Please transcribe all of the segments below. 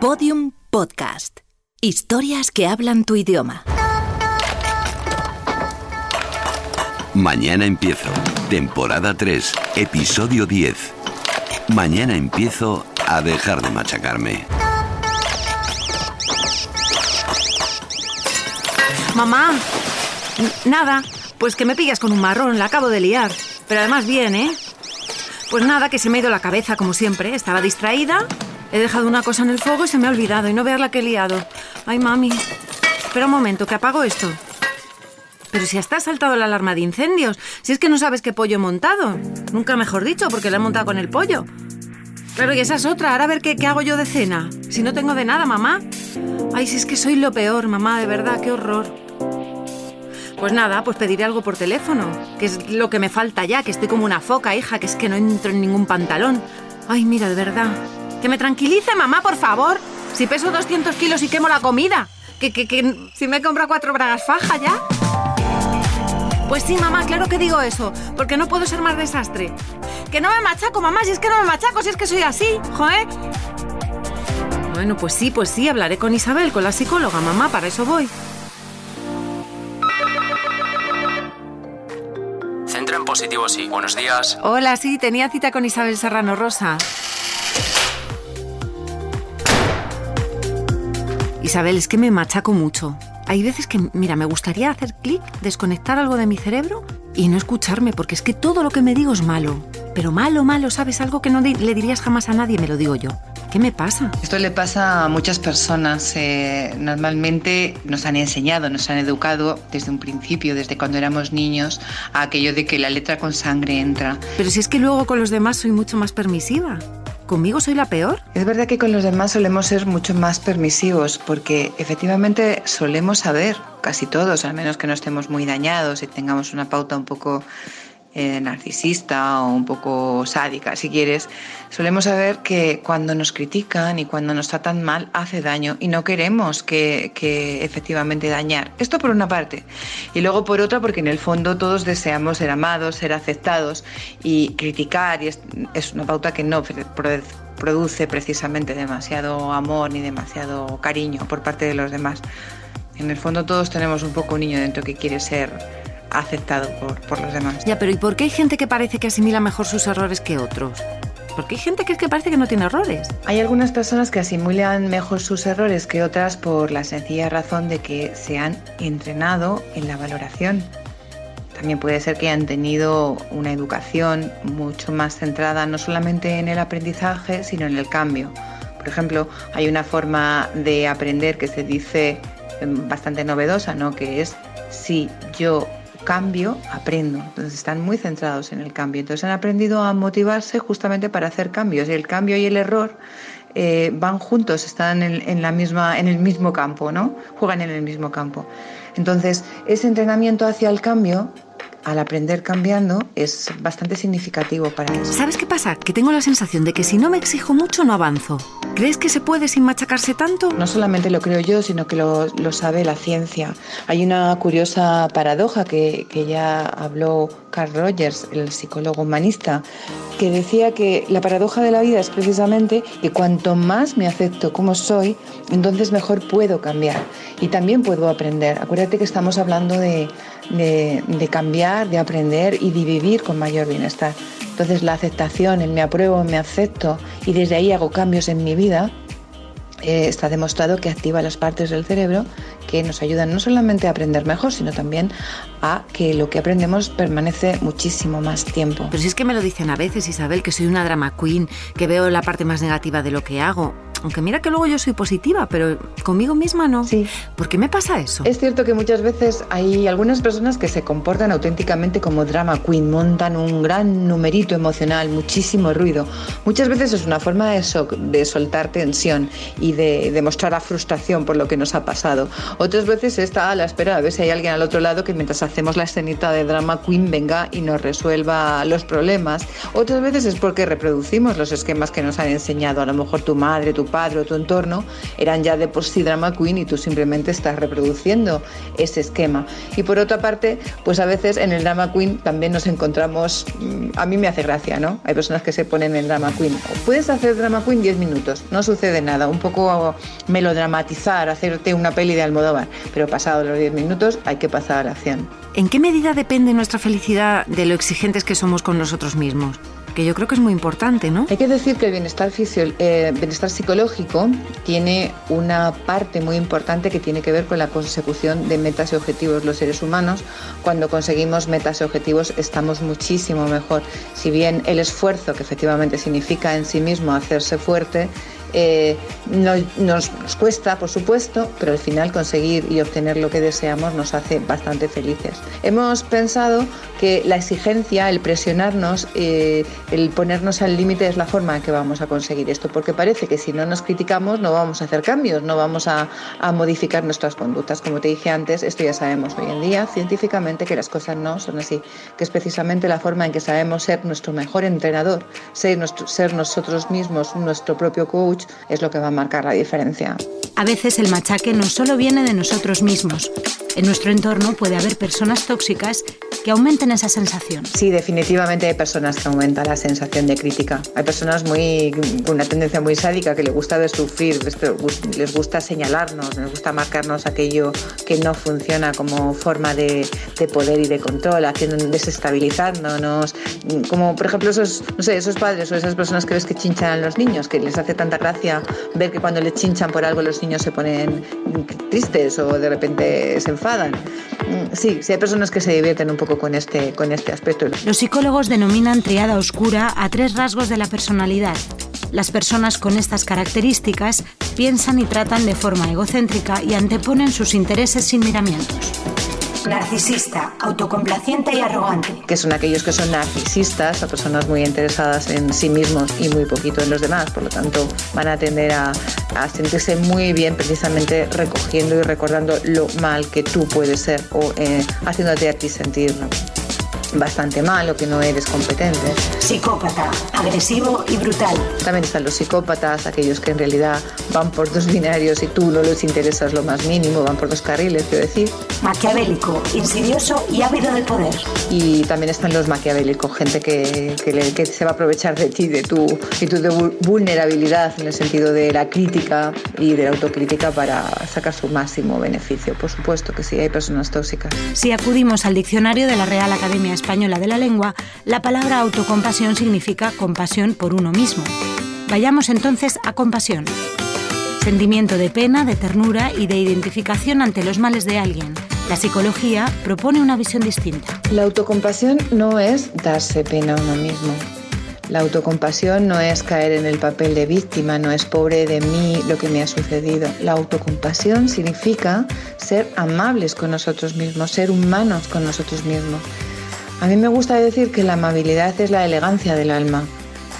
Podium Podcast. Historias que hablan tu idioma. Mañana empiezo. Temporada 3, episodio 10. Mañana empiezo a dejar de machacarme. Mamá, nada, pues que me pillas con un marrón, la acabo de liar. Pero además bien, ¿eh? Pues nada, que se me ha ido la cabeza, como siempre. Estaba distraída, he dejado una cosa en el fuego y se me ha olvidado. Y no veas la que he liado. Ay, mami. Espera un momento, que apago esto. Pero si hasta ha saltado la alarma de incendios. Si es que no sabes qué pollo he montado. Nunca mejor dicho, porque la he montado con el pollo. Claro, y esa es otra. Ahora a ver qué, qué hago yo de cena. Si no tengo de nada, mamá. Ay, si es que soy lo peor, mamá, de verdad, qué horror. Pues nada, pues pediré algo por teléfono, que es lo que me falta ya, que estoy como una foca, hija, que es que no entro en ningún pantalón. Ay, mira, de verdad. Que me tranquilice, mamá, por favor. Si peso 200 kilos y quemo la comida. Que, que, que si me compra cuatro bragas faja ya. Pues sí, mamá, claro que digo eso, porque no puedo ser más desastre. Que no me machaco, mamá, si es que no me machaco, si es que soy así, joder. Bueno, pues sí, pues sí, hablaré con Isabel, con la psicóloga, mamá, para eso voy. Centro en positivo, sí. Buenos días. Hola, sí, tenía cita con Isabel Serrano Rosa. Isabel, es que me machaco mucho. Hay veces que, mira, me gustaría hacer clic, desconectar algo de mi cerebro y no escucharme, porque es que todo lo que me digo es malo. Pero malo, malo, ¿sabes? Algo que no le dirías jamás a nadie, me lo digo yo. ¿Qué me pasa? Esto le pasa a muchas personas. eh, normalmente nos han enseñado, nos han educado desde un principio, desde cuando éramos niños, a aquello de que la letra con sangre entra. Pero si es que luego con los demás soy mucho más permisiva. ¿Conmigo soy la peor? Es verdad que con los demás solemos ser mucho más permisivos porque efectivamente solemos saber, casi todos, al menos que no estemos muy dañados y tengamos una pauta un poco eh, narcisista o un poco sádica, si quieres, solemos saber que cuando nos critican y cuando nos tratan mal hace daño y no queremos que, que efectivamente dañar. Esto por una parte. Y luego por otra porque en el fondo todos deseamos ser amados, ser aceptados y criticar y es, es una pauta que no pro- produce precisamente demasiado amor ni demasiado cariño por parte de los demás. En el fondo todos tenemos un poco un niño dentro que quiere ser aceptado por, por los demás. Ya, pero ¿y por qué hay gente que parece que asimila mejor sus errores que otros? Porque hay gente que es que parece que no tiene errores. Hay algunas personas que asimilan mejor sus errores que otras por la sencilla razón de que se han entrenado en la valoración. También puede ser que hayan tenido una educación mucho más centrada no solamente en el aprendizaje, sino en el cambio. Por ejemplo, hay una forma de aprender que se dice eh, bastante novedosa, ¿no? Que es si yo cambio, aprendo. Entonces están muy centrados en el cambio. Entonces han aprendido a motivarse justamente para hacer cambios. Y el cambio y el error eh, van juntos, están en, en la misma, en el mismo campo, ¿no? Juegan en el mismo campo. Entonces, ese entrenamiento hacia el cambio, al aprender cambiando, es bastante significativo para eso. ¿Sabes qué pasa? Que tengo la sensación de que si no me exijo mucho no avanzo. ¿Crees que se puede sin machacarse tanto? No solamente lo creo yo, sino que lo, lo sabe la ciencia. Hay una curiosa paradoja que, que ya habló Carl Rogers, el psicólogo humanista, que decía que la paradoja de la vida es precisamente que cuanto más me acepto como soy, entonces mejor puedo cambiar y también puedo aprender. Acuérdate que estamos hablando de, de, cambiar, de aprender y de vivir con mayor bienestar. Entonces la aceptación, el me apruebo, me acepto y desde ahí hago cambios en mi vida, eh, está demostrado que activa las partes del cerebro que nos ayudan no solamente a aprender mejor, sino también a que lo que aprendemos permanece muchísimo más tiempo. Pero si es que me lo dicen a veces, Isabel, que soy una drama queen, que veo la parte más negativa de lo que hago. Aunque mira que luego yo soy positiva, pero conmigo misma no. Sí. ¿Por qué me pasa eso? Es cierto que muchas veces hay algunas personas que se comportan auténticamente como drama queen, montan un gran numerito emocional, muchísimo ruido. Muchas veces es una forma de, so de soltar tensión y de demostrar la frustración por lo que nos ha pasado. Otras veces está a la espera a ver si hay alguien al otro lado que mientras hacemos la escenita de drama queen venga y nos resuelva los problemas. Otras veces es porque reproducimos los esquemas que nos han enseñado, a lo mejor tu madre, tu padre o tu entorno eran ya de por sí drama queen y tú simplemente estás reproduciendo ese esquema. Y por otra parte, pues a veces en el drama queen también nos encontramos, mm, a mí me hace gracia, ¿no? Hay personas que se ponen en drama queen. Puedes hacer drama queen 10 minutos, no sucede nada, un poco melodramatizar, hacerte una peli de Almodóvar, pero pasado los 10 minutos hay que pasar a la acción. ¿En qué medida depende nuestra felicidad de lo exigentes que somos con nosotros mismos? Que yo creo que es muy importante, ¿no? Hay que decir que el bienestar, eh, bienestar psicológico tiene una parte muy importante que tiene que ver con la consecución de metas y objetivos. Los seres humanos, cuando conseguimos metas y objetivos, estamos muchísimo mejor. Si bien el esfuerzo, que efectivamente significa en sí mismo hacerse fuerte, eh, nos, cuesta, por supuesto, pero al final conseguir y obtener lo que deseamos nos hace bastante felices. Hemos pensado que la exigencia, el presionarnos, eh, el ponernos al límite es la forma en que vamos a conseguir esto, porque parece que si no nos criticamos no vamos a hacer cambios, no vamos a, a modificar nuestras conductas. Como te dije antes, esto ya sabemos hoy en día científicamente que las cosas no son así, que es precisamente la forma en que sabemos ser nuestro mejor entrenador, ser, nuestro, ser nosotros mismos nuestro propio es lo que va a marcar la diferencia. A veces el machaque no solo viene de nosotros mismos. En nuestro entorno puede haber personas tóxicas que aumenten esa sensación. Sí, definitivamente hay personas que aumentan la sensación de crítica. Hay personas muy, con una tendencia muy sádica que les gusta de sufrir, les gusta señalarnos, les gusta marcarnos aquello que no funciona como forma de, de poder y de control, haciendo desestabilizándonos. Como por ejemplo esos, no sé, esos padres o esas personas que ves que chinchan a los niños, que les hace tanta gracia ver que cuando les chinchan por algo los niños se ponen tristes o de repente se enfadan. Mm, sí, sí hay personas que se divierten un poco este, con este aspecto. Los psicólogos denominan triada oscura a tres rasgos de la personalidad. Las personas con estas características piensan y tratan de forma egocéntrica y anteponen sus intereses sin miramientos narcisista, autocomplaciente y arrogante. Que son aquellos que son narcisistas, o personas muy interesadas en sí mismos y muy poquito en los demás, por lo tanto van a tender a, sentirse muy bien precisamente recogiendo y recordando lo mal que tú puedes ser o eh, haciéndote a ti sentirlo bastante malo, que no eres competente. Psicópata, agresivo y brutal. También están los psicópatas, aquellos que en realidad van por dos binarios y tú no les interesas lo más mínimo, van por dos carriles, quiero decir. Maquiavélico, insidioso y ávido de poder. Y también están los maquiavélicos, gente que, que, se va a aprovechar de ti, de tu, y tu vulnerabilidad en el sentido de la crítica y de la autocrítica para sacar su máximo beneficio. Por supuesto que sí, hay personas tóxicas. Si acudimos al diccionario de la Real Academia Española de la Lengua, la palabra autocompasión significa compasión por uno mismo. Vayamos entonces a compasión. Sentimiento de pena, de ternura y de identificación ante los males de alguien. La psicología propone una visión distinta. La autocompasión no es darse pena a uno mismo. La autocompasión no es caer en el papel de víctima, no es pobre de mí lo que me ha sucedido. La autocompasión significa ser amables con nosotros mismos, ser humanos con nosotros mismos. A mí me gusta decir que la amabilidad es la elegancia del alma.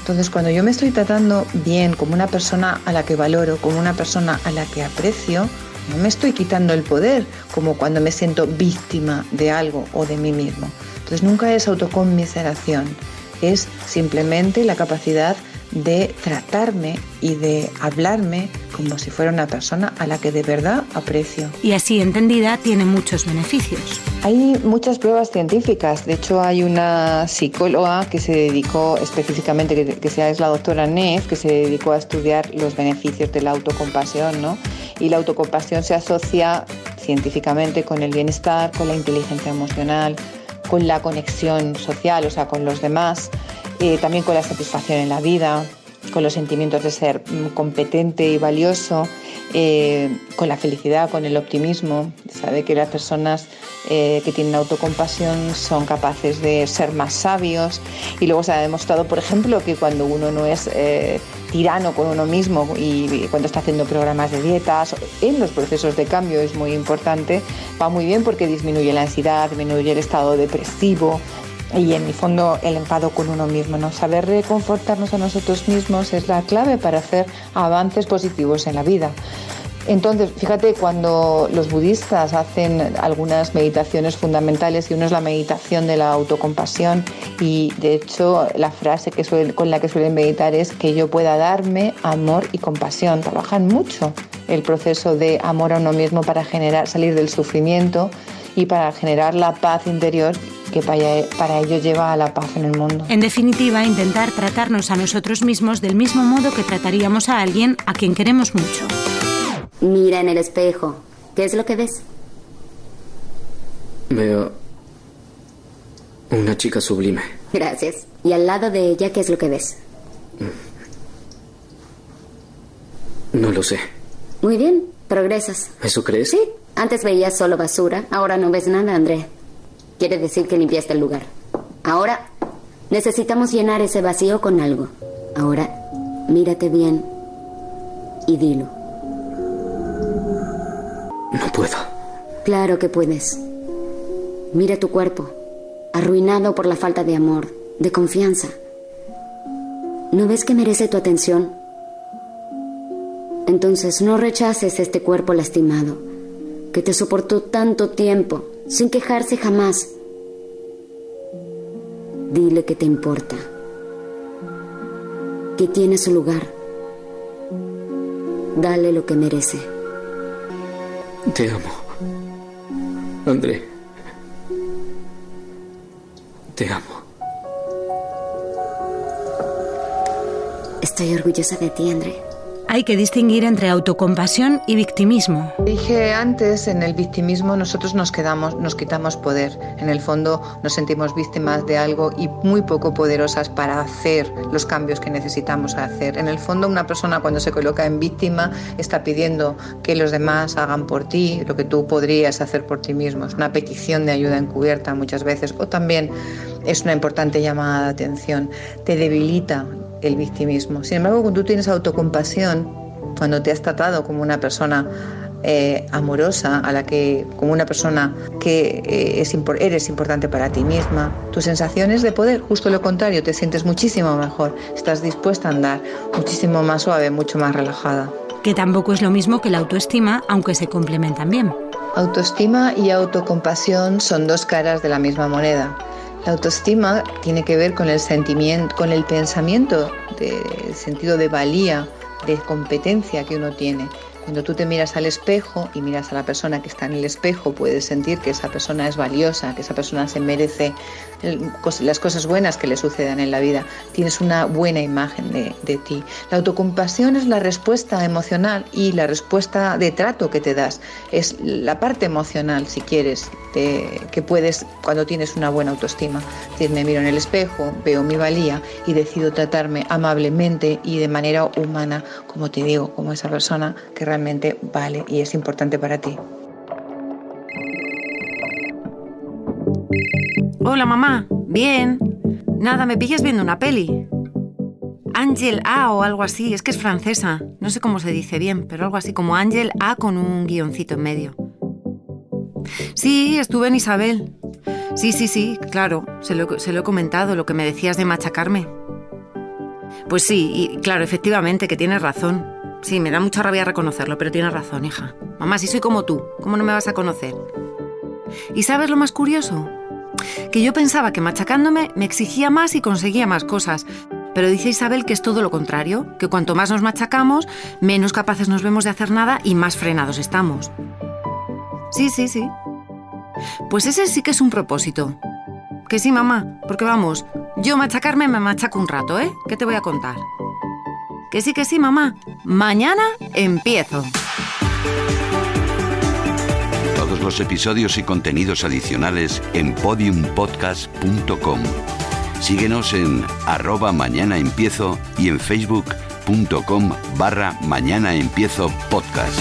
Entonces, cuando yo me estoy tratando bien como una persona a la que valoro, como una persona a la que aprecio, no me estoy quitando el poder, como cuando me siento víctima de algo o de mí mismo. Entonces, nunca es autoconmiseración, es simplemente la capacidad de tratarme y de hablarme como si fuera una persona a la que de verdad aprecio. Y así entendida tiene muchos beneficios. Hay muchas pruebas científicas. De hecho, hay una psicóloga que se dedicó específicamente, que, que es la doctora Neff, que se dedicó a estudiar los beneficios de la autocompasión. ¿no? Y la autocompasión se asocia científicamente con el bienestar, con la inteligencia emocional, con la conexión social, o sea, con los demás eh, también con la satisfacción en la vida, con los sentimientos de ser mm, competente y valioso, eh, con la felicidad, con el optimismo. Sabe que las personas eh, que tienen autocompasión son capaces de ser más sabios y luego se ha demostrado, por ejemplo, que cuando uno no es tirano con uno mismo y cuando está haciendo programas de dietas, en los procesos de cambio es muy importante, va muy bien porque disminuye la ansiedad, disminuye el estado depresivo, y en el fondo el enfado con uno mismo. ¿no? Saber reconfortarnos a nosotros mismos es la clave para hacer avances positivos en la vida. Entonces, fíjate, cuando los budistas hacen algunas meditaciones fundamentales, y uno es la meditación de la autocompasión, y de hecho la frase que con la que suelen meditar es que yo pueda darme amor y compasión. Trabajan mucho el proceso de amor a uno mismo para generar, salir del sufrimiento y para generar la paz interior que para ello lleva a la paz en el mundo. En definitiva, intentar tratarnos a nosotros mismos del mismo modo que trataríamos a alguien a quien queremos mucho. Mira en el espejo. ¿Qué es lo que ves? Veo una chica sublime. Gracias. ¿Y al lado de ella qué es lo que ves? No lo sé. Muy bien, progresas. ¿Eso crees? Sí. Antes veías solo basura, ahora no ves nada, André. Quiere decir que limpiaste el lugar. Ahora necesitamos llenar ese vacío con algo. Ahora, mírate bien y dilo. No puedo. Claro que puedes. Mira tu cuerpo, arruinado por la falta de amor, de confianza. ¿No ves que merece tu atención? Entonces no rechaces este cuerpo lastimado, que te soportó tanto tiempo, sin quejarse jamás. Dile que te importa, que tiene su lugar. Dale lo que merece. Te amo. André. Te amo. Estoy orgullosa de ti, André. Hay que distinguir entre autocompasión y victimismo. Dije antes, en el victimismo nosotros nos quedamos, nos quitamos poder. En el fondo nos sentimos víctimas de algo y muy poco poderosas para hacer los cambios que necesitamos hacer. En el fondo una persona cuando se coloca en víctima está pidiendo que los demás hagan por ti lo que tú podrías hacer por ti mismo. Es una petición de ayuda encubierta muchas veces o también es una importante llamada de atención. Te debilita, el victimismo. Sin embargo, cuando tú tienes autocompasión, cuando te has tratado como una persona eh, amorosa, a la que, como una persona que eh, es, eres importante para ti misma, tus sensaciones de poder, justo lo contrario, te sientes muchísimo mejor, estás dispuesta a andar muchísimo más suave, mucho más relajada. Que tampoco es lo mismo que la autoestima, aunque se complementan bien. Autoestima y autocompasión son dos caras de la misma moneda. La autoestima tiene que ver con el sentimiento, con el pensamiento, de sentido de valía, de competencia que uno tiene. Cuando tú te miras al espejo y miras a la persona que está en el espejo, puedes sentir que esa persona es valiosa, que esa persona se merece las cosas buenas que le sucedan en la vida. Tienes una buena imagen de, ti. La autocompasión es la respuesta emocional y la respuesta de trato que te das. Es la parte emocional, si quieres, que puedes cuando tienes una buena autoestima. Es me miro en el espejo, veo mi valía y decido tratarme amablemente y de manera humana, como te digo, como esa persona que vale y es importante para ti. Hola mamá, bien. Nada, me pillas viendo una peli. Ángel A o algo así, es que es francesa. No sé cómo se dice bien, pero algo así como Ángel A con un guioncito en medio. Sí, estuve en Isabel. Sí, sí, sí, claro, se lo, se lo he comentado, lo que me decías de machacarme. Pues sí, y claro, efectivamente, que tienes razón. Sí, me da mucha rabia reconocerlo, pero tienes razón, hija. Mamá, si soy como tú, ¿cómo no me vas a conocer? ¿Y sabes lo más curioso? Que yo pensaba que machacándome me exigía más y conseguía más cosas. Pero dice Isabel que es todo lo contrario, que cuanto más nos machacamos, menos capaces nos vemos de hacer nada y más frenados estamos. Sí, sí, sí. Pues ese sí que es un propósito. Que sí, mamá, porque vamos, yo machacarme me machaco un rato, ¿eh? ¿Qué te voy a contar? Que sí, que sí, mamá. Mañana empiezo. Todos los episodios y contenidos adicionales en podiumpodcast.com. Síguenos en arroba mañana empiezo y en facebook.com barra mañana empiezo podcast.